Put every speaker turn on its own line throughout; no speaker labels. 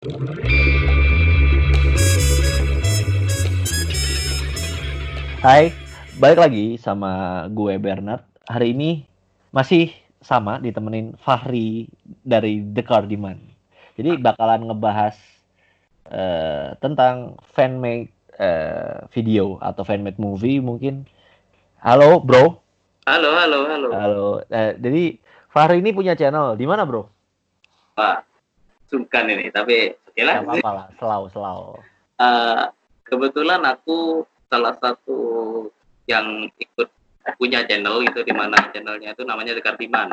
Hai, balik lagi sama gue Bernard. Hari ini masih sama ditemenin Fahri dari The Cardiman. Jadi bakalan ngebahas uh, tentang fanmade uh, video atau fanmade movie mungkin. Halo, bro.
Halo, halo, halo.
Halo. Uh, jadi Fahri ini punya channel di mana, bro?
Pak, sungkan ini, tapi oke lah.
apa-apa lah, selau, selau.
Uh, kebetulan aku salah satu yang ikut punya channel itu di mana channelnya itu namanya The Kardiman.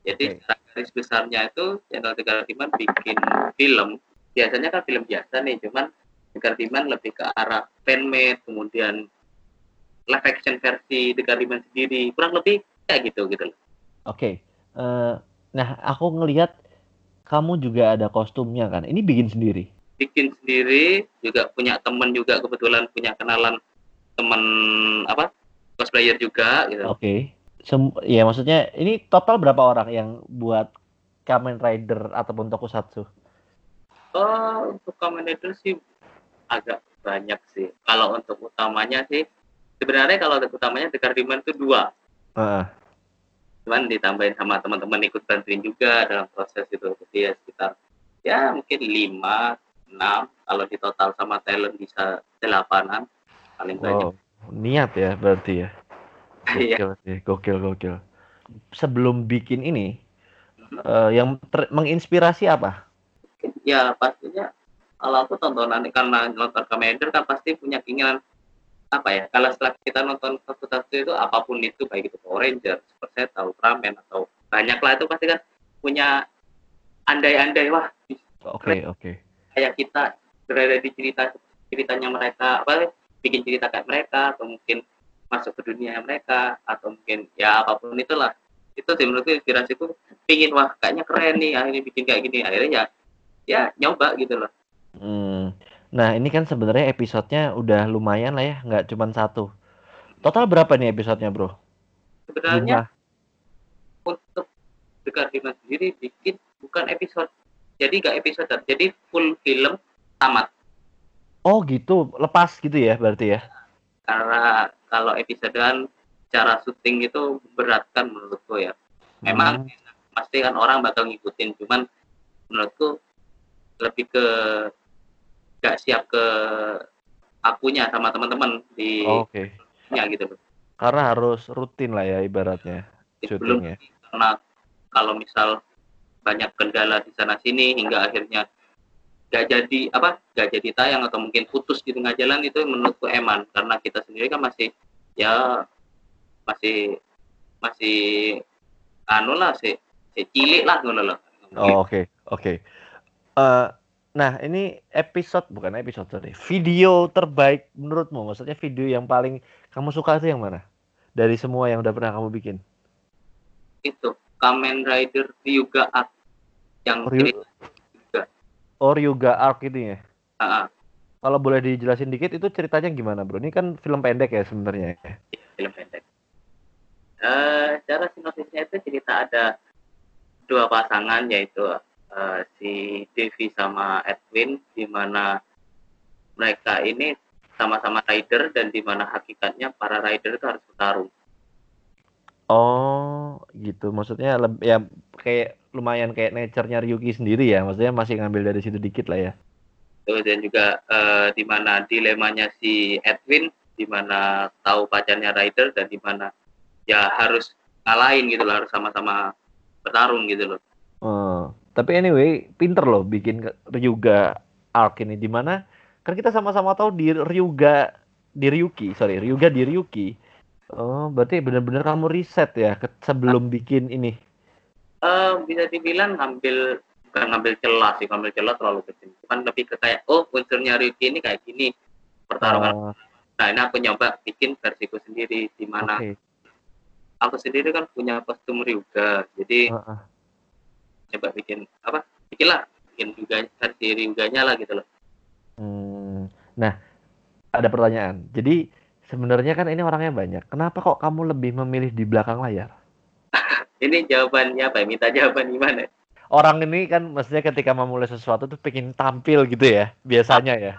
Jadi okay. garis besarnya itu channel The Kardiman bikin film. Biasanya kan film biasa nih, cuman The Kardiman lebih ke arah fanmade, kemudian live action versi The Kardiman sendiri, kurang lebih kayak gitu gitu
Oke. Okay. Uh, nah, aku ngelihat kamu juga ada kostumnya kan. Ini bikin sendiri.
Bikin sendiri, juga punya temen juga kebetulan punya kenalan teman apa cosplayer juga gitu.
Oke. Okay. Sem ya maksudnya ini total berapa orang yang buat Kamen Rider ataupun Tokusatsu?
Oh, untuk Kamen Rider sih agak banyak sih. Kalau untuk utamanya sih sebenarnya kalau untuk utamanya The Cardiman itu dua. Uh cuman ditambahin sama teman-teman ikut bantuin juga dalam proses itu. Jadi ya sekitar ya mungkin lima enam. Kalau di total sama talent bisa delapanan paling wow. banyak.
niat ya berarti ya? Iya. gokil sih gokil gokil. Sebelum bikin ini uh, yang menginspirasi apa?
Ya pastinya kalau aku tontonan karena nonton Commander kan pasti punya keinginan apa ya kalau setelah kita nonton satu-satu itu apa pun itu baik itu Power Ranger, Super Sentai, Ultraman atau banyak lah itu pasti kan punya andai-andai wah
oke okay, oke. Okay.
kayak kita berada di cerita ceritanya mereka apa bikin cerita kayak mereka atau mungkin masuk ke dunia mereka atau mungkin ya apa pun itulah. Itu sih menurutku inspirasiku pingin wah kayaknya keren nih akhirnya bikin kayak gini. Akhirnya ya ya nyoba gitu loh.
Hmm Nah, ini kan sebenarnya episodenya udah lumayan lah ya, nggak cuma satu. Total berapa nih episodenya, bro?
Sebenarnya untuk dekat Dimas sendiri bikin bukan episode, jadi nggak episode, jadi full film tamat.
Oh gitu, lepas gitu ya berarti ya?
Karena kalau episodean cara syuting itu berat kan menurutku ya. Memang hmm. pasti kan orang bakal ngikutin, cuman menurutku lebih ke nggak siap ke akunya sama teman-teman di
oh, oke. okay.
ya gitu
karena harus rutin lah ya ibaratnya
syutingnya. karena kalau misal banyak kendala di sana sini hingga akhirnya nggak jadi apa nggak jadi tayang atau mungkin putus di tengah jalan itu menurutku eman. Karena kita sendiri kan masih ya masih masih anu lah si, si cilik lah ngono loh.
Oh, oke oke. Eh, Nah, ini episode bukan episode sorry, video terbaik menurutmu? Maksudnya video yang paling kamu suka itu yang mana? Dari semua yang udah pernah kamu bikin?
Itu Kamen Rider Ryuga Arc yang
oh, Ryuga. Oh, Ryuga Arc itu ya?
Uh -huh.
Kalau boleh dijelasin dikit itu ceritanya gimana, Bro? Ini kan film pendek ya sebenarnya.
Film pendek. Uh, cara sinopsisnya itu cerita ada dua pasangan yaitu uh, si Devi sama Edwin di mana mereka ini sama-sama rider dan di mana hakikatnya para rider itu harus bertarung.
Oh, gitu. Maksudnya ya kayak lumayan kayak nature-nya Ryuki sendiri ya. Maksudnya masih ngambil dari situ dikit lah ya.
Terus dan juga uh, di mana dilemanya si Edwin di mana tahu pacarnya rider dan di mana ya harus ngalahin gitu loh, harus sama-sama bertarung gitu loh.
Oh. Tapi anyway, pinter loh bikin Ryuga arc ini di mana kan kita sama-sama tahu di Ryuga di Ryuki, sorry, Ryuga di Ryuki. Oh, berarti benar-benar kamu riset ya sebelum bikin ini.
Uh, bisa dibilang ngambil bukan ngambil celah sih, ngambil celah terlalu kecil. Cuman lebih ke kayak oh unsurnya Ryuki ini kayak gini pertarungan. Uh, nah, ini aku nyoba bikin versiku sendiri di mana okay. aku sendiri kan punya kostum Ryuga. Jadi uh, uh coba bikin apa bikin lah bikin juga versi Ryuganya lah gitu loh.
Hmm, nah ada pertanyaan. Jadi sebenarnya kan ini orangnya banyak. Kenapa kok kamu lebih memilih di belakang layar?
Ini jawabannya apa minta jawaban gimana?
Orang ini kan maksudnya ketika memulai sesuatu tuh pengen tampil gitu ya biasanya ya?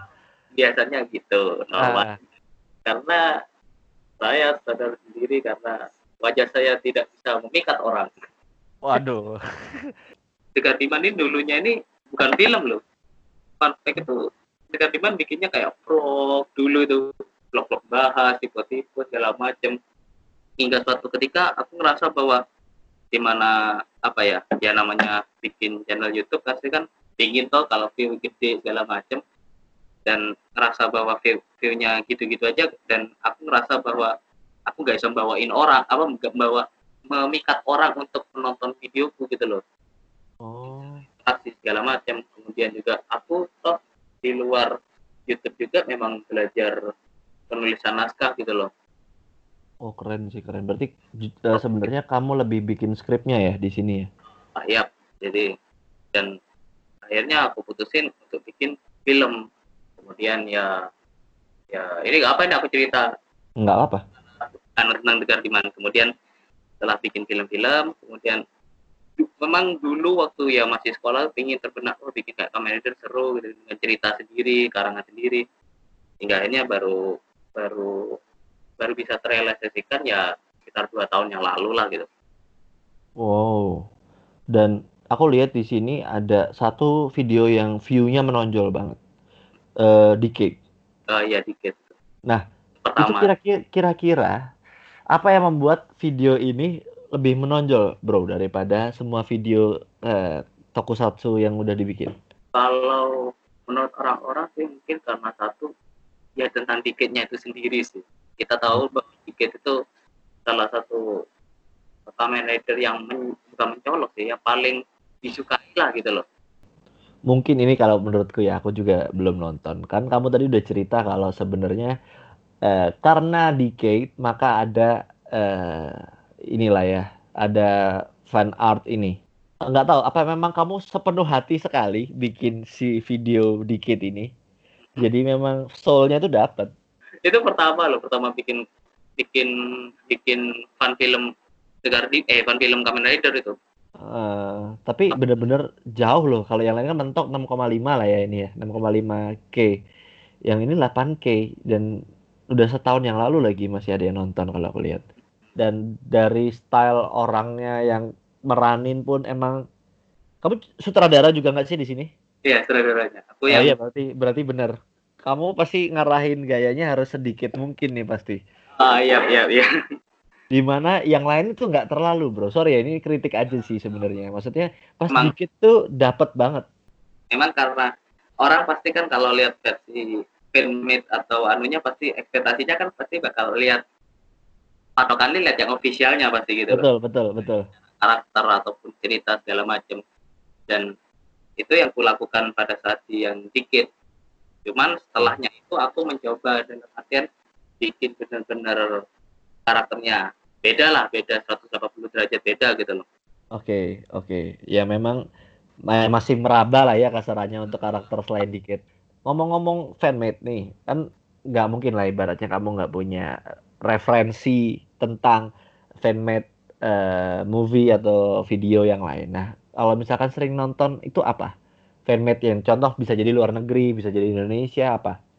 Biasanya gitu normal.
Ah.
karena saya sadar sendiri karena wajah saya tidak bisa memikat orang.
Waduh
Dekat Diman ini dulunya ini bukan film loh. Fun fact itu. Dekat Diman bikinnya kayak vlog dulu itu vlog-vlog bahas tipe-tipe segala macem. Hingga suatu ketika aku ngerasa bahwa di mana apa ya ya namanya bikin channel YouTube pasti kan ingin toh kalau view gede segala macem. Dan ngerasa bahwa view view-nya gitu-gitu aja dan aku ngerasa bahwa aku nggak bisa bawain orang apa nggak bawa memikat orang untuk menonton videoku gitu loh.
oh
aksi segala macam. Kemudian juga aku toh di luar YouTube juga memang belajar penulisan naskah gitu loh.
Oh keren sih keren. Berarti eh, sebenarnya kamu lebih bikin skripnya ya di sini ya?
Ah, iya. Jadi dan akhirnya aku putusin untuk bikin film. Kemudian ya ya ini apa ini aku cerita.
Nggak apa
karena tentang Tegar Diman. Kemudian setelah bikin film-film kemudian memang dulu waktu ya masih sekolah pingin terbenak oh bikin kayak Kamen Rider seru gitu dengan cerita sendiri karangan sendiri. Hingga akhirnya baru baru baru bisa terrealisasikan ya sekitar dua tahun yang lalu lah gitu.
Wow. Dan aku lihat di sini ada satu video yang view-nya menonjol banget. Eh Decade
Eh ya dikit
Nah, itu
pertama.
kira-kira kira-kira apa yang membuat video ini lebih menonjol, bro, daripada semua video eh, tokusatsu yang udah dibikin?
kalau menurut orang-orang sih mungkin karena satu ya tentang tiketnya itu sendiri sih kita tahu bahwa tiket itu salah satu Kamen Rider yang men, bukan mencolok sih yang paling disukai lah gitu loh
Mungkin ini kalau menurutku ya, aku juga belum nonton. Kan kamu tadi udah cerita kalau sebenarnya eh, karena Decade maka ada eh, inilah ya, ada fan art ini. Nggak tahu apa memang kamu sepenuh hati sekali bikin si video Decade ini. Jadi memang soul-nya tuh dapet.
itu pertama loh pertama bikin bikin bikin fan film Tegar di eh fan film Kamen Rider itu
Eh, tapi bener-bener jauh loh. Kalau yang lain kan mentok 6,5 lah ya ini ya, 6,5 K. Yang ini 8 K dan udah setahun yang lalu lagi masih ada yang nonton kalau aku lihat. Dan dari style orangnya yang meranin pun emang kamu sutradara juga nggak sih di sini?
iya saudaranya aku
Oh
yang
iya berarti berarti bener. Kamu pasti ngarahin gayanya harus sedikit mungkin nih pasti.
ah iya iya iya
Di mana yang lain itu nggak terlalu bro. Sorry ya ini kritik aja sih sebenarnya. Maksudnya pas
Emang-
dikit tuh dapat banget.
memang karena orang pasti kan kalau lihat versi filmmate atau anunya pasti ekspektasinya kan pasti bakal lihat patokannya lihat yang officialnya pasti gitu loh.
Betul betul betul.
karakter ataupun cerita segala macam dan itu yang kulakukan pada saat yang dikit cuman setelahnya itu aku mencoba dengan artian bikin benar-benar karakternya beda lah beda 180 derajat beda gitu loh
Oke oke. Ya memang ma- masih meraba lah ya kasarannya untuk karakter selain dikit. Ngomong-ngomong fanmade nih, kan nggak mungkin lah ibaratnya kamu nggak punya referensi tentang fanmade eh, movie atau video yang lain. Nah, kalau misalkan sering nonton itu apa? Fanmade yang contoh bisa jadi luar negeri, bisa jadi Indonesia apa?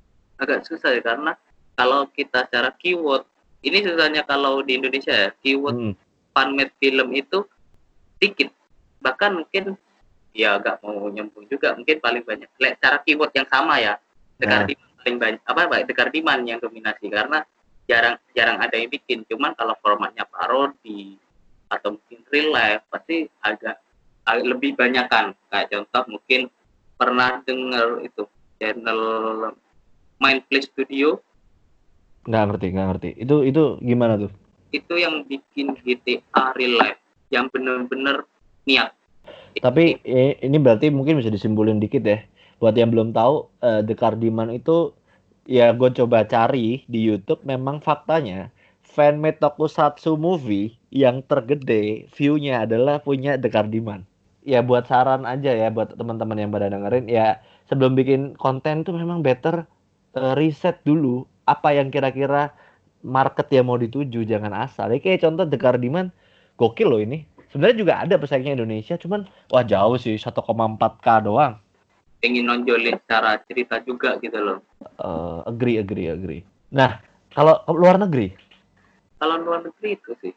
agak susah ya karena kalau kita secara keyword ini susahnya kalau di Indonesia ya keyword
Hmm,
fanmade film itu dikit bahkan mungkin ya agak mau nyambung juga mungkin paling banyak Lek, cara keyword yang sama ya Dekar
Nah.
Diman paling banyak apa Pak yang dominasi karena jarang jarang ada yang bikin cuman kalau formatnya parodi atau mungkin real life pasti agak, agak lebih banyak kan kayak contoh mungkin pernah dengar itu channel Mindplay Studio
nggak ngerti nggak ngerti. Itu itu gimana tuh?
itu yang bikin GTA real life yang bener-bener niat
Tapi i- ini berarti mungkin bisa disimpulin dikit ya. Buat yang belum tahu, eh, The Cardiman itu ya gue coba cari di YouTube. Memang faktanya fanmade tokusatsu movie yang tergede view-nya adalah punya The Cardiman. Ya buat saran aja ya buat teman-teman yang pada dengerin ya sebelum bikin konten tuh memang better eh, riset dulu apa yang kira-kira market yang mau dituju jangan asal. Ya kayak contoh The Cardiman gokil loh ini Sebenarnya juga ada pesaingnya Indonesia, cuman wah jauh sih 1,4k doang.
Pengen nonjolin secara cerita juga gitu loh.
Uh, agree, agree, agree. Nah, kalau luar negeri?
Kalau luar negeri itu sih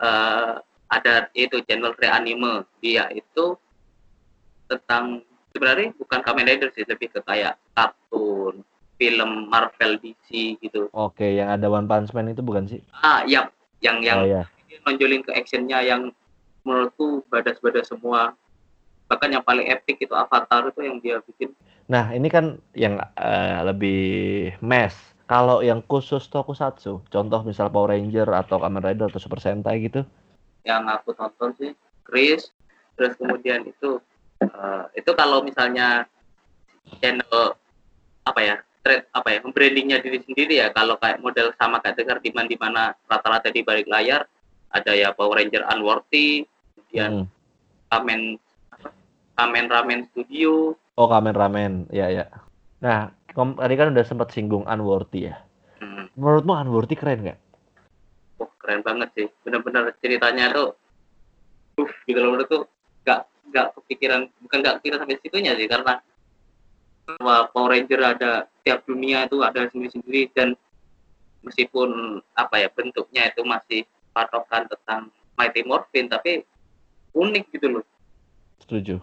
uh, ada itu channel reanime dia itu tentang sebenarnya bukan Kamen Rider sih lebih ke kayak kartun film Marvel DC gitu.
Oke, yang ada One Punch Man itu bukan sih?
Ah, iya, yang yang
oh, iya.
nonjolin ke actionnya yang menurutku badas-badas semua. Bahkan yang paling epic itu Avatar itu yang dia bikin.
Nah, ini kan yang uh, lebih mass. Kalau yang khusus tokusatsu, contoh misal Power Ranger atau Kamen Rider atau Super Sentai gitu?
Yang aku tonton sih Chris, terus kemudian itu uh, itu kalau misalnya channel apa ya trade apa ya membrandingnya diri sendiri ya kalau kayak model sama kayak dengar di mana di mana rata-rata di balik layar ada ya Power Ranger Unworthy kemudian hmm. Kamen Kamen Ramen Studio
oh Kamen Ramen ya ya nah tadi kan udah sempat singgung Unworthy ya hmm. menurutmu Unworthy keren nggak
oh keren banget sih benar-benar ceritanya tuh uh gitu loh menurutku nggak nggak kepikiran bukan nggak kepikiran sampai situnya sih karena bahwa Power Ranger ada tiap dunia itu ada sendiri-sendiri dan meskipun apa ya bentuknya itu masih patokan tentang Mighty Morphin tapi unik gitu loh.
Setuju.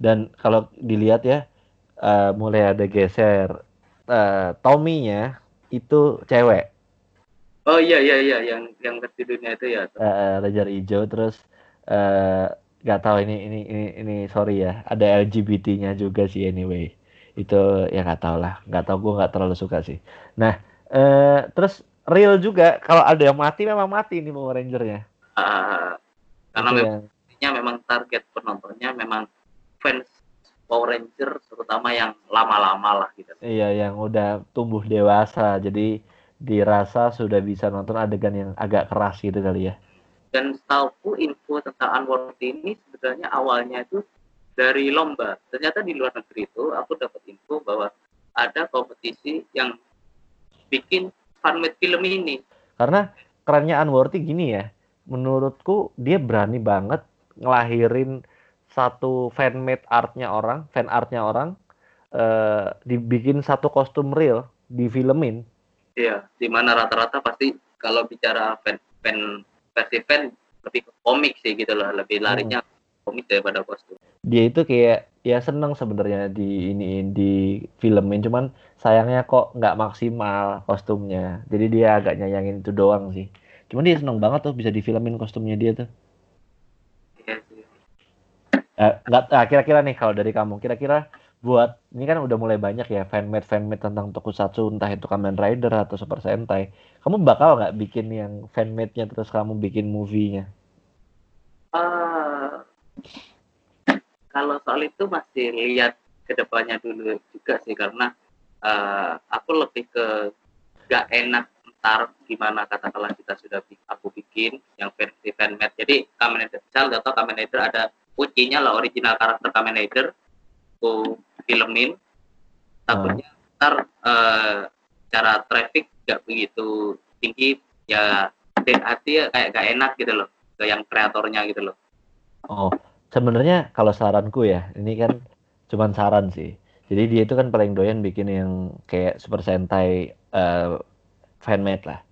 Dan kalau dilihat ya uh, mulai ada geser uh, Tommy-nya itu cewek.
Oh iya iya iya yang yang versi dunia itu ya.
Uh, Ranger hijau terus uh, nggak tahu ini ini ini ini sorry ya ada LGBT-nya juga sih anyway itu ya nggak tahu lah nggak tahu gue nggak terlalu suka sih nah eh, terus real juga kalau ada yang mati memang mati nih Power Rangernya
uh, karena memang, ya. memang target penontonnya memang fans Power Ranger terutama yang lama-lama lah gitu.
Iya yang udah tumbuh dewasa jadi dirasa sudah bisa nonton adegan yang agak keras gitu kali ya.
Dan setahu info tentang Unworthy ini sebenarnya awalnya itu dari lomba. Ternyata di luar negeri itu aku dapat info bahwa ada kompetisi yang bikin fanmade film ini.
Karena kerennya Unworthy gini ya menurutku dia berani banget ngelahirin satu fanmade artnya orang fan artnya orang eh, dibikin satu kostum real di filmin
iya di mana rata-rata pasti kalau bicara fan fan versi fan lebih ke komik sih gitu loh lebih larinya hmm. komik daripada kostum.
Dia itu kayak ya seneng sebenarnya di ini di filmin cuman sayangnya kok nggak maksimal kostumnya. Jadi dia agak nyayangin itu doang sih. Cuman dia seneng banget tuh bisa difilmin kostumnya dia tuh. iya eh, nggak nah, kira-kira nih kalau dari kamu kira-kira buat ini kan udah mulai banyak ya fanmade fanmade tentang tokusatsu entah itu Kamen Rider atau Super Sentai. Kamu bakal nggak bikin yang fanmade-nya terus kamu bikin movie-nya?
Uh, kalau soal itu masih lihat ke depannya dulu juga sih karena uh, aku lebih ke gak enak ntar gimana katakanlah kita sudah aku bikin yang versi fanmade. Jadi Kamen Rider misal atau Kamen Rider ada ucinya lah original karakter Kamen Rider. Aku filmin. Takutnya hmm. ntar uh, cara traffic nggak begitu tinggi ya hati ya kayak gak enak gitu loh ke yang kreatornya gitu loh.
Oh sebenarnya kalau saranku ya ini kan cuman saran sih. Jadi dia itu kan paling doyan bikin yang kayak Super Sentai uh, fanmade lah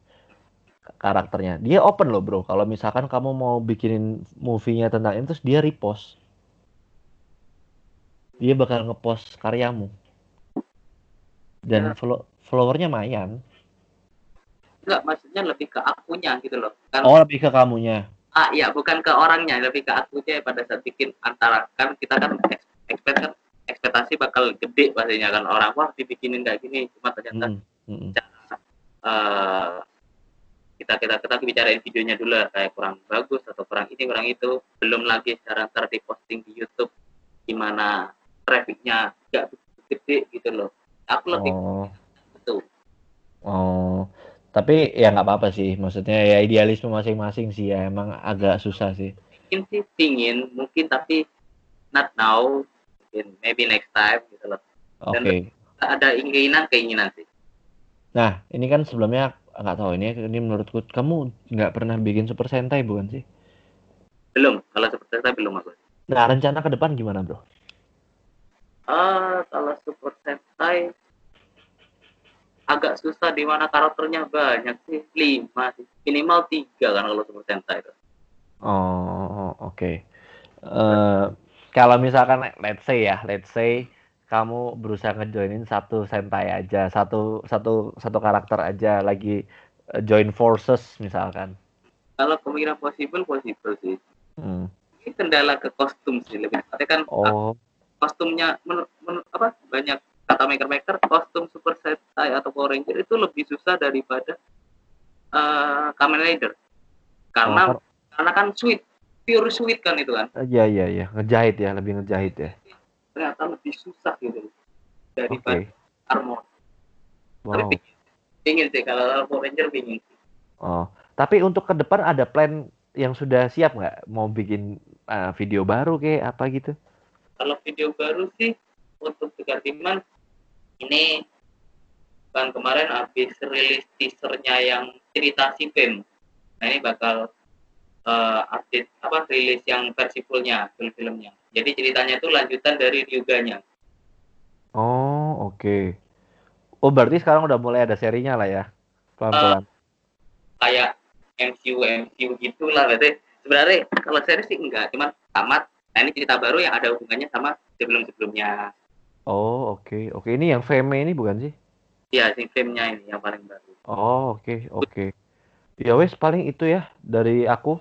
karakternya. Dia open loh bro. Kalau misalkan kamu mau bikinin movie-nya tentang ini terus dia repost. Dia bakal ngepost karyamu. Dan ya. follow followernya mayan.
Enggak maksudnya lebih ke akunya gitu loh.
Kan oh lebih ke kamunya.
Ah iya bukan ke orangnya lebih ke akunya pada saat bikin antara kan kita kan expect kan ekspektasi bakal gede pastinya kan. Orang wah dibikinin kayak gini cuma ternyata hmm. Hmm. uh, kita kita kita bicarain videonya dulu kayak kurang bagus atau kurang ini kurang itu. Belum lagi secara ntar di posting di YouTube gimana trafficnya nggak gede gitu loh. Aku lebih oh.
itu. Oh. Tapi ya nggak apa-apa sih maksudnya ya idealisme masing-masing sih ya emang agak susah sih.
Mungkin sih pingin mungkin tapi not now mungkin maybe next time gitu loh.
Oke. okay.
ada keinginan keinginan sih.
Nah ini kan sebelumnya nggak tahu ini ini menurutku kamu nggak pernah bikin super sentai bukan sih?
Belum kalau super sentai belum aku.
Nah rencana ke depan gimana bro?
Uh, kalau super sentai agak susah di mana karakternya banyak sih lima sih. Minimal tiga kan kalau super sentai itu.
Oh oke. Okay. uh, kalau misalkan let's say ya let's say kamu berusaha ngejoinin satu sentai aja satu satu satu karakter aja lagi uh, join forces misalkan
kalau kemungkinan possible possible sih hmm. ini kendala ke kostum sih lebih tepatnya kan oh. kostumnya men, men, apa banyak kata maker maker kostum super sentai atau power ranger itu lebih susah daripada uh, kamen rider karena oh. karena kan sweet pure sweet kan itu kan
iya iya iya ngejahit ya lebih ngejahit ya
ternyata lebih susah gitu daripada okay. armor wow. tapi pingin sih kalau Power Ranger pingin
oh tapi untuk ke depan ada plan yang sudah siap nggak mau bikin uh, video baru kayak apa gitu
kalau video baru sih untuk Timan ini kan kemarin habis rilis teasernya yang cerita si Bem. Nah ini bakal uh, update apa rilis yang versi fullnya film-filmnya. Jadi ceritanya itu lanjutan dari Ryuganya.
Oh oke. Okay. Oh berarti sekarang udah mulai ada serinya lah ya pelan-pelan. Uh,
kayak MCU MCU gitulah berarti. Sebenarnya kalau seri sih enggak, cuman tamat. Nah ini cerita baru yang ada hubungannya sama sebelum-sebelumnya.
Oh, oke. Okay. Oke, okay. ini yang fame ini bukan sih?
Iya, sing fame-nya ini yang paling baru.
Oh, oke, okay. oke. Okay. Ya wes paling itu ya dari aku.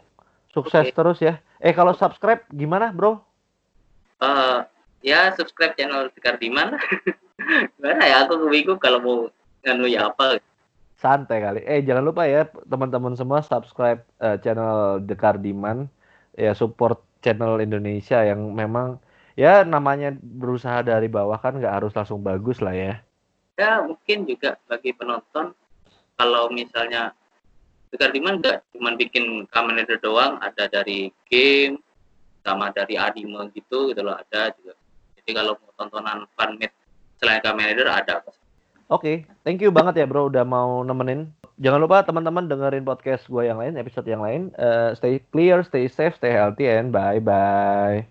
Sukses okay. terus ya. Eh kalau subscribe gimana, Bro?
Uh, ya subscribe channel Sekar Diman. Gimana ya aku bingung kalau mau nganu ya apa.
Santai kali. Eh jangan lupa ya teman-teman semua subscribe uh, channel Dekar Diman. Ya support channel Indonesia yang memang ya namanya berusaha dari bawah kan nggak harus langsung bagus lah ya.
Ya mungkin juga bagi penonton kalau misalnya Tegar Diman nggak cuma bikin Kamen Rider doang, ada dari game sama dari anime gitu gitu loh ada juga. Jadi kalau mau tontonan fanmade selain Kamen Rider ada. Oke,
okay. thank you banget ya bro udah mau nemenin. Jangan lupa teman-teman dengerin podcast gue yang lain, episode yang lain. Uh, stay clear, stay safe, stay healthy, and bye bye.